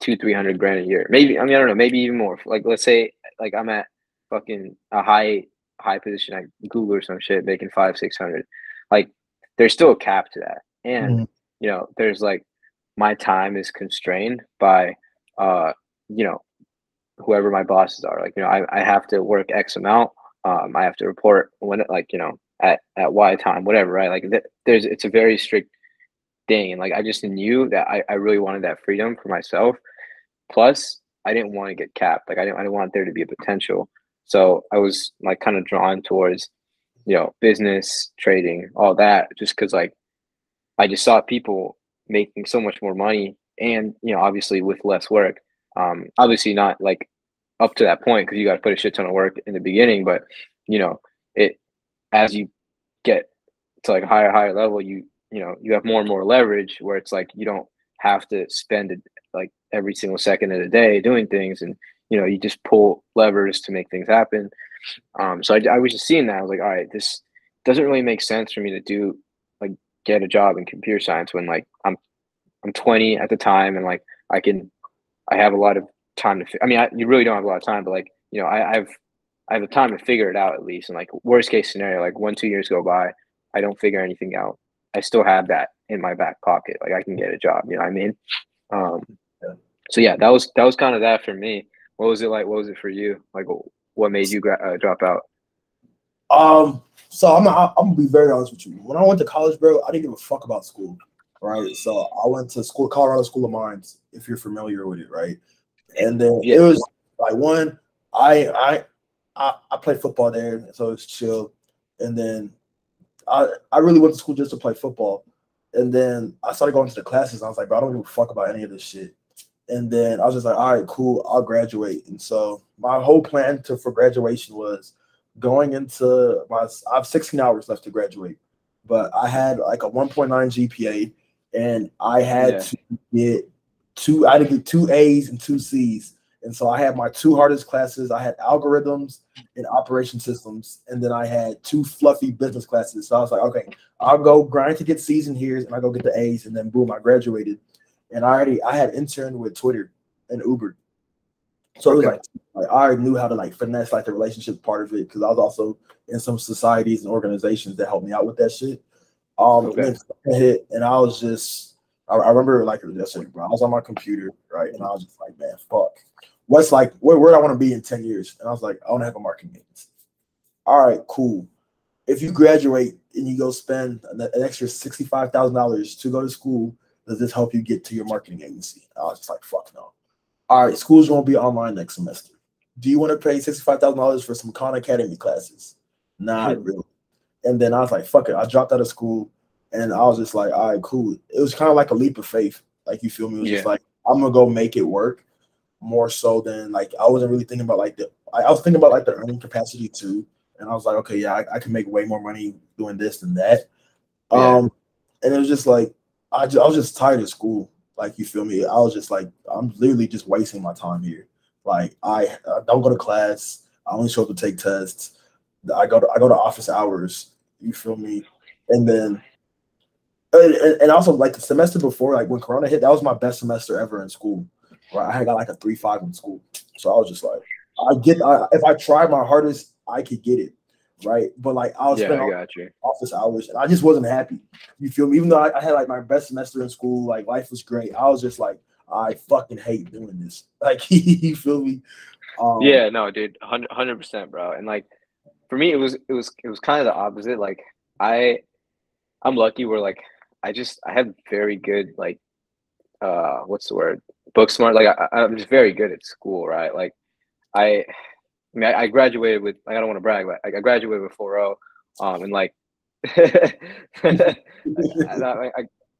two, three hundred grand a year. Maybe I mean I don't know, maybe even more. Like let's say like I'm at fucking a high high position like Google or some shit, making five, six hundred. Like there's still a cap to that. And mm-hmm. you know, there's like my time is constrained by uh you know whoever my bosses are like you know i, I have to work x amount um i have to report when like you know at at y time whatever right like th- there's it's a very strict thing and like i just knew that I, I really wanted that freedom for myself plus i didn't want to get capped like i didn't, I didn't want there to be a potential so i was like kind of drawn towards you know business trading all that just because like i just saw people making so much more money and you know obviously with less work. Um obviously not like up to that point because you got to put a shit ton of work in the beginning but you know it as you get to like a higher higher level you you know you have more and more leverage where it's like you don't have to spend like every single second of the day doing things and you know you just pull levers to make things happen um so i, I was just seeing that i was like all right this doesn't really make sense for me to do like get a job in computer science when like I'm I'm 20 at the time and like I can I have a lot of time to. I mean, I, you really don't have a lot of time, but like you know, I, I've I have the time to figure it out at least. And like worst case scenario, like one two years go by, I don't figure anything out. I still have that in my back pocket. Like I can get a job. You know what I mean? Um, so yeah, that was that was kind of that for me. What was it like? What was it for you? Like, what made you uh, drop out? Um, so I'm I'm gonna be very honest with you. When I went to college, bro, I didn't give a fuck about school, right? So I went to school, Colorado School of Mines, if you're familiar with it, right? And then yeah. it was like one, I I I, I played football there, so it's chill. And then I I really went to school just to play football. And then I started going to the classes. I was like, bro, I don't give a fuck about any of this shit. And then I was just like, all right, cool, I'll graduate. And so my whole plan to for graduation was going into my I have 16 hours left to graduate, but I had like a 1.9 GPA, and I had yeah. to get two. I had to get two A's and two C's and so I had my two hardest classes. I had algorithms and operation systems, and then I had two fluffy business classes. So I was like, okay, I'll go grind to get C's and here's, and I go get the A's, and then boom, I graduated. And I already I had interned with Twitter and Uber. So it was like, like I already knew how to like finesse like the relationship part of it because I was also in some societies and organizations that helped me out with that shit. Um, okay. and, hit, and I was just I, I remember like yesterday, bro. I was on my computer, right, and I was just like, man, fuck what's like where, where do I want to be in 10 years? And I was like, I want to have a marketing agency. All right, cool. If you graduate and you go spend an, extra $65,000 to go to school, does this help you get to your marketing agency? I was just like, fuck no. All right, school's gonna be online next semester. Do you want to pay $65,000 for some Khan Academy classes? Not really. And then I was like, fuck it. I dropped out of school and I was just like, all right, cool. It was kind of like a leap of faith. Like you feel me? It was yeah. just like, I'm gonna go make it work more so than like I wasn't really thinking about like the I, I was thinking about like the earning capacity too. And I was like, okay, yeah, I, I can make way more money doing this than that. Yeah. Um, and it was just like I, just, I was just tired of school. Like you feel me? I was just like I'm literally just wasting my time here. Like I, I don't go to class. I only show up to take tests. I go to I go to office hours. You feel me? And then and, and also like the semester before, like when Corona hit, that was my best semester ever in school where I had got like a three five in school. So I was just like, I get I, if I try my hardest, I could get it. Right. But like I was yeah, spending office hours and I just wasn't happy. You feel me? Even though I, I, had like my best semester in school, like life was great. I was just like, I fucking hate doing this. Like you feel me? Um, yeah, no, dude, hundred percent, bro. And like for me, it was it was it was kind of the opposite. Like I, I'm lucky where like I just I have very good like uh what's the word book smart like I, i'm just very good at school right like i I mean, I, I graduated with. I don't want to brag, but I, I graduated with 4.0, um, and like, I,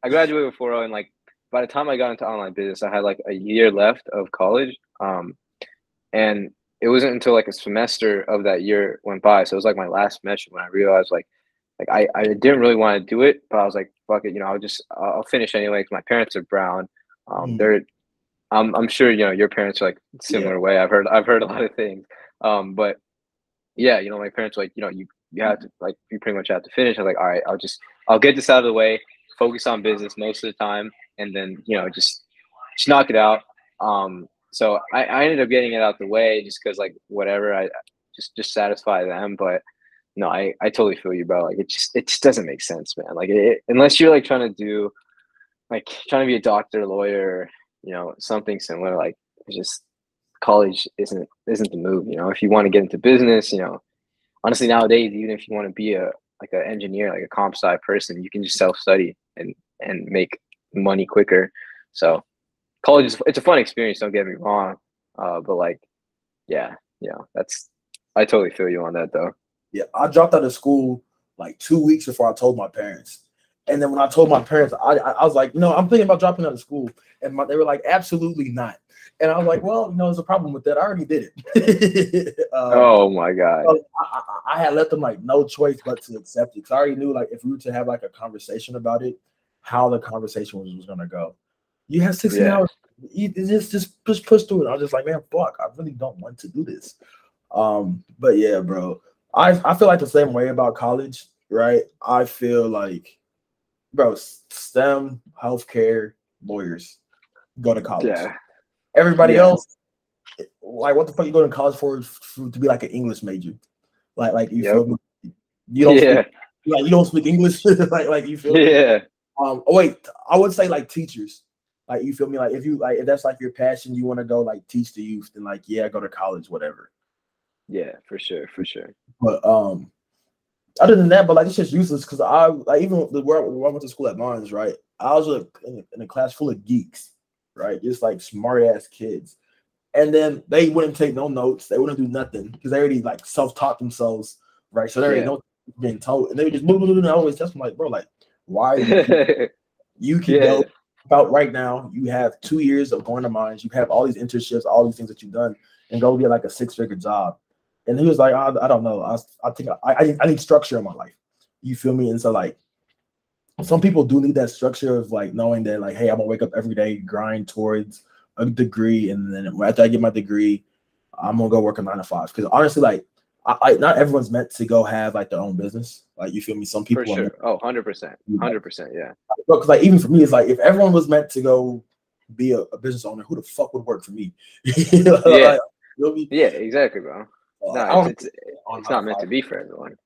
I, graduated with 4.0, and like, by the time I got into online business, I had like a year left of college, um, and it wasn't until like a semester of that year went by, so it was like my last semester when I realized like, like I, I didn't really want to do it, but I was like, fuck it, you know, I'll just I'll finish anyway. Cause my parents are brown, um, mm. they're I'm I'm sure you know your parents are like similar yeah. way. I've heard I've heard a lot of things. Um, but yeah, you know, my parents like, you know, you you have to like you pretty much have to finish. I'm like, all right, I'll just I'll get this out of the way, focus on business most of the time, and then you know just just knock it out. Um, so I, I ended up getting it out the way just because like whatever I just just satisfy them. But no, I I totally feel you, bro. Like it just it just doesn't make sense, man. Like it, unless you're like trying to do like trying to be a doctor, lawyer, you know, something similar. Like just college isn't isn't the move. You know, if you want to get into business, you know, honestly nowadays, even if you want to be a like an engineer, like a comp sci person, you can just self study and and make money quicker. So college is it's a fun experience. Don't get me wrong, uh, but like, yeah, yeah, that's I totally feel you on that though. Yeah, I dropped out of school like two weeks before I told my parents. And then when I told my parents, I, I was like, no, I'm thinking about dropping out of school. And my, they were like, absolutely not. And I was like, well, you know, there's a problem with that. I already did it. uh, oh my God. So I, I, I, had left them like no choice but to accept it. Cause I already knew like if we were to have like a conversation about it, how the conversation was, was gonna go. You have 16 yeah. hours. You just just just push through it. I was just like, man, fuck, I really don't want to do this. Um, but yeah, bro. I, I feel like the same way about college right? I feel like, bro, STEM, healthcare, lawyers, go to college. Yeah. Everybody Yeah. else, like, what the fuck you going to college for, for to be like an English major? Like, like you Yep. feel me? You don't Yeah. speak, like you don't speak English, like like you feel me? Yeah. Um, oh wait, I would say like teachers. Like you feel me? Like if you like if that's like your passion, you want to go like teach the youth, then like yeah, go to college, whatever. Yeah, for sure, for sure. But um, other than that, but like it's just useless because I like even the where, where I went to school at Barnes, right? I was like, in, a, in a class full of geeks, right? Just like smart ass kids, and then they wouldn't take no notes. They wouldn't do nothing because they already like self taught themselves, right? So they already Yeah. know being told, and they would just blah, blah, blah, and I always test them like, bro, like why are you yeah. You can go about right now. You have two years of going to mines. You have all these internships, all these things that you've done, and go get like a six figure job. And he was like, I, I don't know. I, I think I, I, need, I need structure in my life. You feel me? And so like, some people do need that structure of like knowing that like, hey, I'm gonna wake up every day, grind towards a degree, and then after I get my degree, I'm gonna go work a nine to five. Because honestly, like, I, I not everyone's meant to go have like their own business. Like, you feel me? Some people For are sure. Oh, 100%. 100%. Yeah. because like even for me, it's like if everyone was meant to go be a, a business owner, who the fuck would work for me? You know, Yeah. like, you'll be- Yeah, exactly, bro. No, it's, it's, on it's not meant to be for everyone.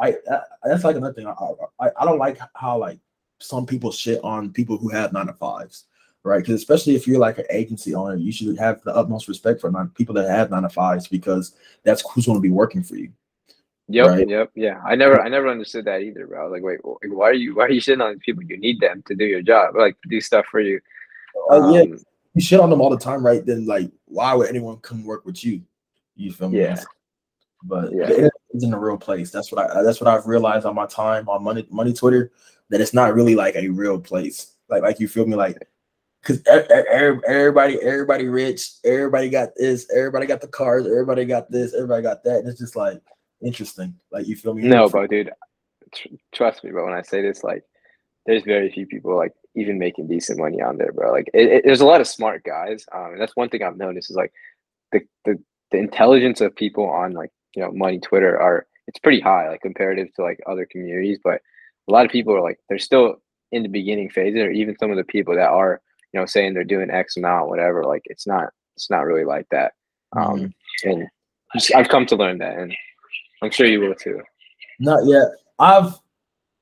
I that, that's like another thing. I, I I don't like how like some people shit on people who have nine to fives, right? Because especially if you're like an agency owner, you should have the utmost respect for nine, people that have nine to fives because that's who's going to be working for you. Yep, Right. yep, yeah. I never, I never understood that either, bro. Like, wait, wh- why are you, why are you shitting on people? You need them to do your job, like do stuff for you. Uh, yeah, Um, you shit on them all the time, right? Then like, why would anyone come work with you? You feel me? Yeah. But Yeah. the internet isn't a real place. That's what I. That's what I've realized on my time on money money Twitter that it's not really like a real place. Like like you feel me like. Cause e- e- e- everybody, everybody rich, everybody got this, everybody got the cars, everybody got this, everybody got that, and it's just like interesting. Like you feel me? no, bro, dude. Tr- trust me, bro. When I say this, like, there's very few people like even making decent money on there, bro. Like, it, it- there's a lot of smart guys. Um, and that's one thing I've noticed is like the the the intelligence of people on like you know money Twitter are it's pretty high, like comparative to like other communities. But a lot of people are like they're still in the beginning phases, or even some of the people that are you know saying they're doing X amount, whatever. Like, it's not it's not really like that. Um, and just, I've come to learn that, and I'm sure you will too. Not yet. I've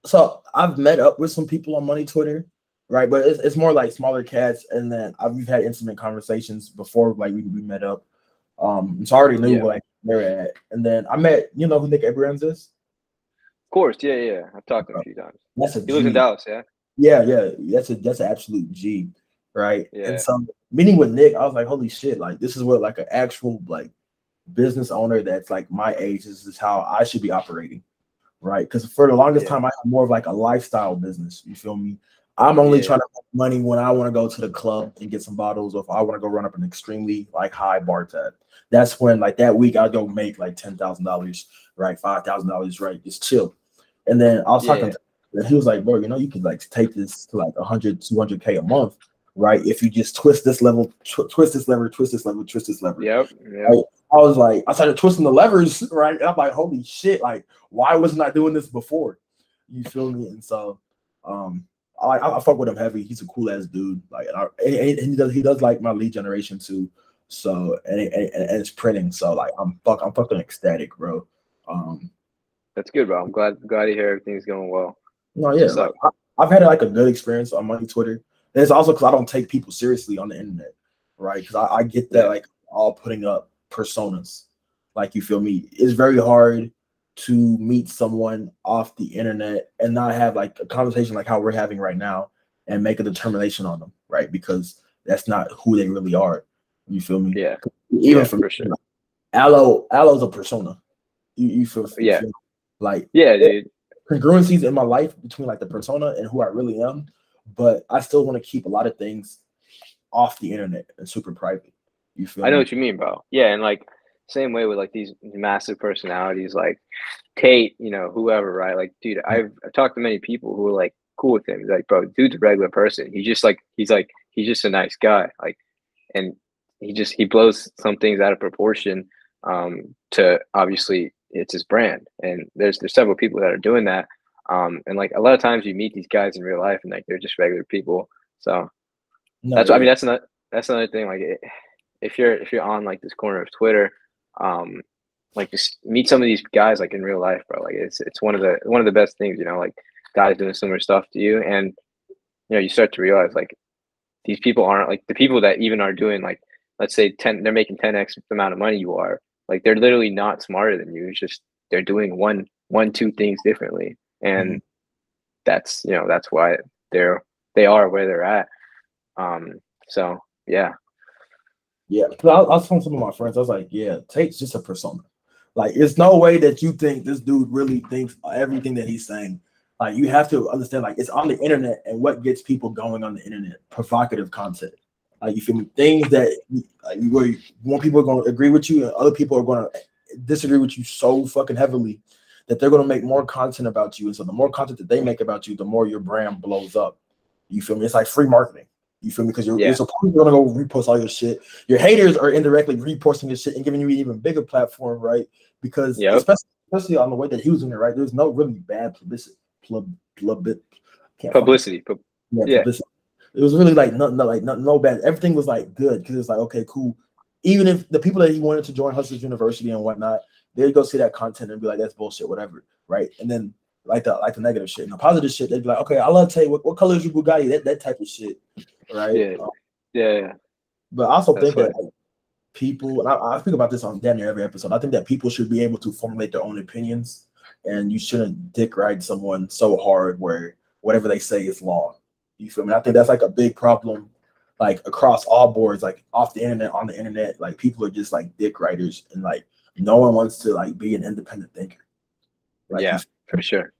so I've met up with some people on Money Twitter, right? But it's, it's more like smaller cats, and then I've we've had intimate conversations before, like we, we met up. Um, so I already knew Yeah. like they're at, and then I met you know who Nick Abrams is. Of course, yeah, yeah. I've talked to him a few times. That's a He lives in Dallas, yeah. Yeah, yeah, that's a that's an absolute G, right? Yeah. And so meeting with Nick, I was like, holy shit, like this is what like an actual like business owner that's like my age. This is how I should be operating, right? Because for the longest Yeah. time, I had more of like a lifestyle business. You feel me? I'm only Yeah. trying to make money when I want to go to the club and get some bottles, or if I want to go run up an extremely like high bar tab. That's when like that week I'd go make like ten thousand dollars, right? Five thousand dollars, right? Just chill. And then I was talking Yeah. to and he was like, bro, you know, you could like take this to like 100, 200K a month, right? If you just twist this level, tw- twist this lever, twist this lever, twist this lever. Yep. Yep. Right. I was like, I started twisting the levers, right? And I'm like, holy shit, like, why wasn't I doing this before? You feel me? And so, um, I like, I, I fuck with him heavy. He's a cool ass dude. Like, and, I, and, he does, he does like my lead generation too. So, and, it- and, it's printing. So, like, I'm fuck, I'm fucking ecstatic, bro. Um, That's good, bro. I'm glad glad to hear everything's going well. No, yeah, like. I, I've had like a good experience on Money Twitter. And it's also because I don't take people seriously on the internet, right? Because I, I get that like all putting up personas, like you feel me. It's very hard to meet someone off the internet and not have like a conversation like how we're having right now and make a determination on them, right? Because that's not who they really are. You feel me? Yeah. Even Yeah, for, sure. Aloe, Aloe's a persona. You, you feel, Yeah. feel like Yeah, dude. congruencies in my life between like the persona and who I really am, but I still want to keep a lot of things off the internet and super private. You feel I know me? what you mean, bro. Yeah, and like same way with like these massive personalities like Tate, you know, whoever, right? Like, dude, I've, I've talked to many people who are like cool with him. He's like, bro, dude's a regular person. He's just like he's like he's just a nice guy. Like and he just he blows some things out of proportion um to obviously it's his brand. And there's there's several people that are doing that. Um, and like a lot of times you meet these guys in real life and like they're just regular people. So no, that's. I mean that's not that's another thing. Like if you're if you're on like this corner of Twitter, um, like just meet some of these guys like in real life, bro. Like it's it's one of the one of the best things, you know, like guys doing similar stuff to you, and you know you start to realize like these people aren't like the people that even are doing like let's say 10 they're making 10x the amount of money you are. Like they're literally not smarter than you. It's just they're doing one one two things differently. And mm-hmm. that's you know that's why they're they are where they're at. Um so yeah yeah I, I was telling some of my friends i was like yeah tate's just a persona like it's no way that you think this dude really thinks everything that he's saying like you have to understand, like it's on the internet, and what gets people going on the internet? Provocative content. Like you feel me? Things that like, where one people are going to agree with you, and other people are going to disagree with you so fucking heavily that they're going to make more content about you. And so the more content that they make about you, the more your brand blows up. You feel me? It's like free marketing. You feel me? Because you're, yeah. you're supposed to go repost all your shit. Your haters are indirectly reposting your shit and giving you an even bigger platform, right? Because yep. especially, especially on the way that he was doing it, right? There's no really bad publicity pub, pub, publicity. Pub, yeah, yeah. Publicity. It was really like no, no, like no, no bad. Everything was like good because it's like okay, cool. Even if the people that he wanted to join Hustlers University and whatnot, they'd go see that content and be like, "That's bullshit," whatever, right? And then like the like the negative shit and the positive shit, they'd be like, "Okay, I love you what, what color is your Bugatti?" That that type of shit, right? Yeah, um, yeah. But I also That's think that like, people, and I, I speak about this on damn near every episode. I think that people should be able to formulate their own opinions and you shouldn't dick ride someone so hard where whatever they say is law. You feel me? I think that's like a big problem, like across all boards, like off the internet, on the internet. Like people are just like dick writers, and like no one wants to like be an independent thinker. Like, yeah, for sure.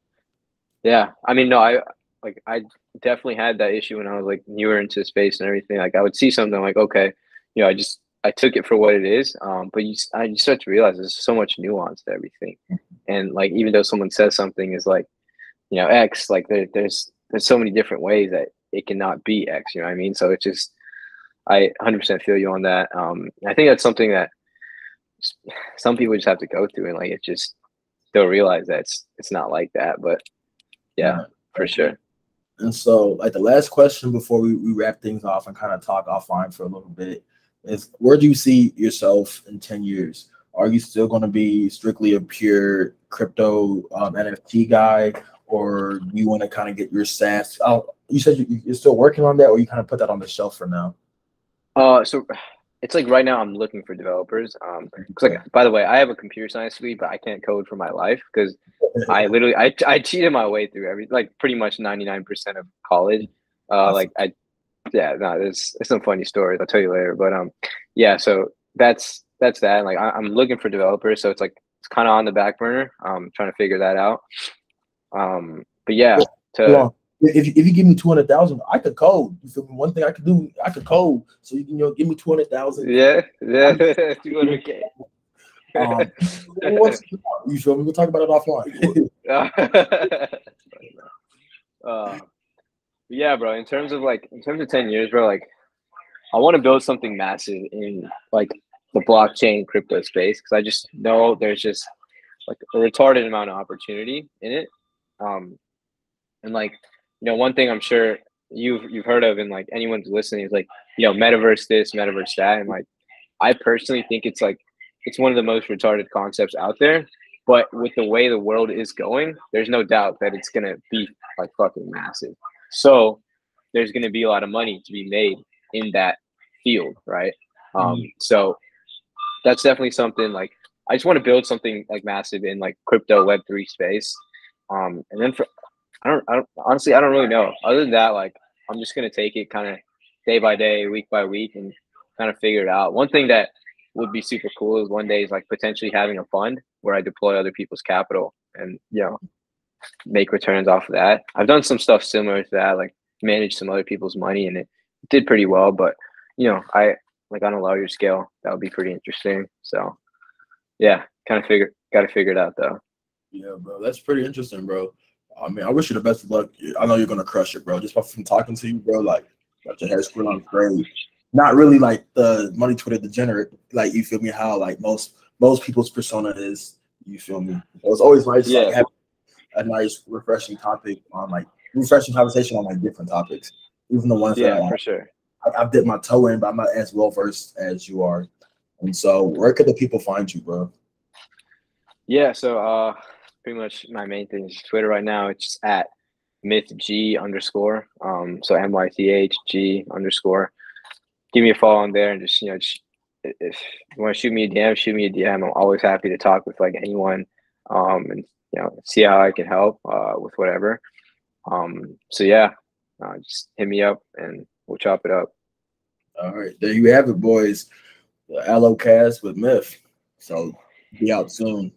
Yeah, I mean, no, I like I definitely had that issue when I was like newer into space and everything. Like I would see something like, okay, you know, I just I took it for what it is. Um, but you, I you start to realize there's so much nuance to everything, and like even though someone says something is like, you know, X, like there, there's there's so many different ways that it cannot be X. You know what I mean? So it's just, I 100% feel you on that. Um, I think that's something that some people just have to go through, and like it just they'll realize that it's it's not like that. But yeah, yeah. for sure. And so, like the last question before we, we wrap things off and kind of talk offline for a little bit is where do you see yourself in 10 years? Are you still going to be strictly a pure crypto um, NFT guy, or do you want to kind of get your SaaS? Oh, you said you, are still working on that, or you kind of put that on the shelf for now? Uh, so it's like right now I'm looking for developers. Um, cause like by the way, I have a computer science degree, but I can't code for my life because I literally I I cheated my way through every like pretty much 99% of college. Uh, like I yeah, no, there's, there's some funny stories. I'll tell you later. But um, yeah, so that's that's that. Like I, am looking for developers, so it's like it's kind of on the back burner. Um, trying to figure that out. Um, but yeah, to yeah. If if you give me two hundred thousand, I could code. You feel me? One thing I could do, I could code. So you can you know give me two hundred thousand. Yeah, yeah, two hundred k. Um, you feel me? We'll talk about it offline. uh, yeah, bro. In terms of like, in terms of ten years, bro, like, I want to build something massive in like the blockchain crypto space because I just know there's just like a retarded amount of opportunity in it. Um, and like, you know, one thing I'm sure you've you've heard of and like anyone's listening is like, you know, metaverse this, metaverse that, and like, I personally think it's like it's one of the most retarded concepts out there. But with the way the world is going, there's no doubt that it's gonna be like fucking massive. So there's to be a lot of money to be made in that field, right? Um, mm-hmm. so that's definitely something like I just want to build something like massive in like crypto Web three space. Um, and then for I don't, I don't honestly I don't really know. Other than that, like I'm just gonna take it kind of day by day, week by week, and kind of figure it out. One thing that would be super cool is one day is like potentially having a fund where I deploy other people's capital and you know make returns off of that. I've done some stuff similar to that, like manage some other people's money, and it did pretty well. But you know, I like on a larger scale, that would be pretty interesting. So, yeah, kind of figure got to figure it out though. Yeah, bro, that's pretty interesting, bro. I mean, I wish you the best of luck. I know you're gonna crush it, bro. Just from talking to you, bro, like got your head screwed on great. Not really like the money Twitter degenerate, like you feel me? How like most most people's persona is You feel me? It was always nice Yeah. to like, have a nice, refreshing topic on like refreshing conversation on like different topics, even the ones that Yeah, I, for sure. I, I've dipped my toe in, but I'm not as well versed as you are. And so, where could the people find you, bro? Yeah, so uh pretty much my main thing is Twitter right now. It's at mythg underscore. Um so M Y T H G underscore. Give me a follow on there and just you know just, if you want to shoot me a DM, shoot me a DM. I'm always happy to talk with like anyone. Um and you know see how I can help uh with whatever. Um so yeah, uh, just hit me up and we'll chop it up. All right, there you have it, boys. The Allo Cast with Myth. So, be out soon.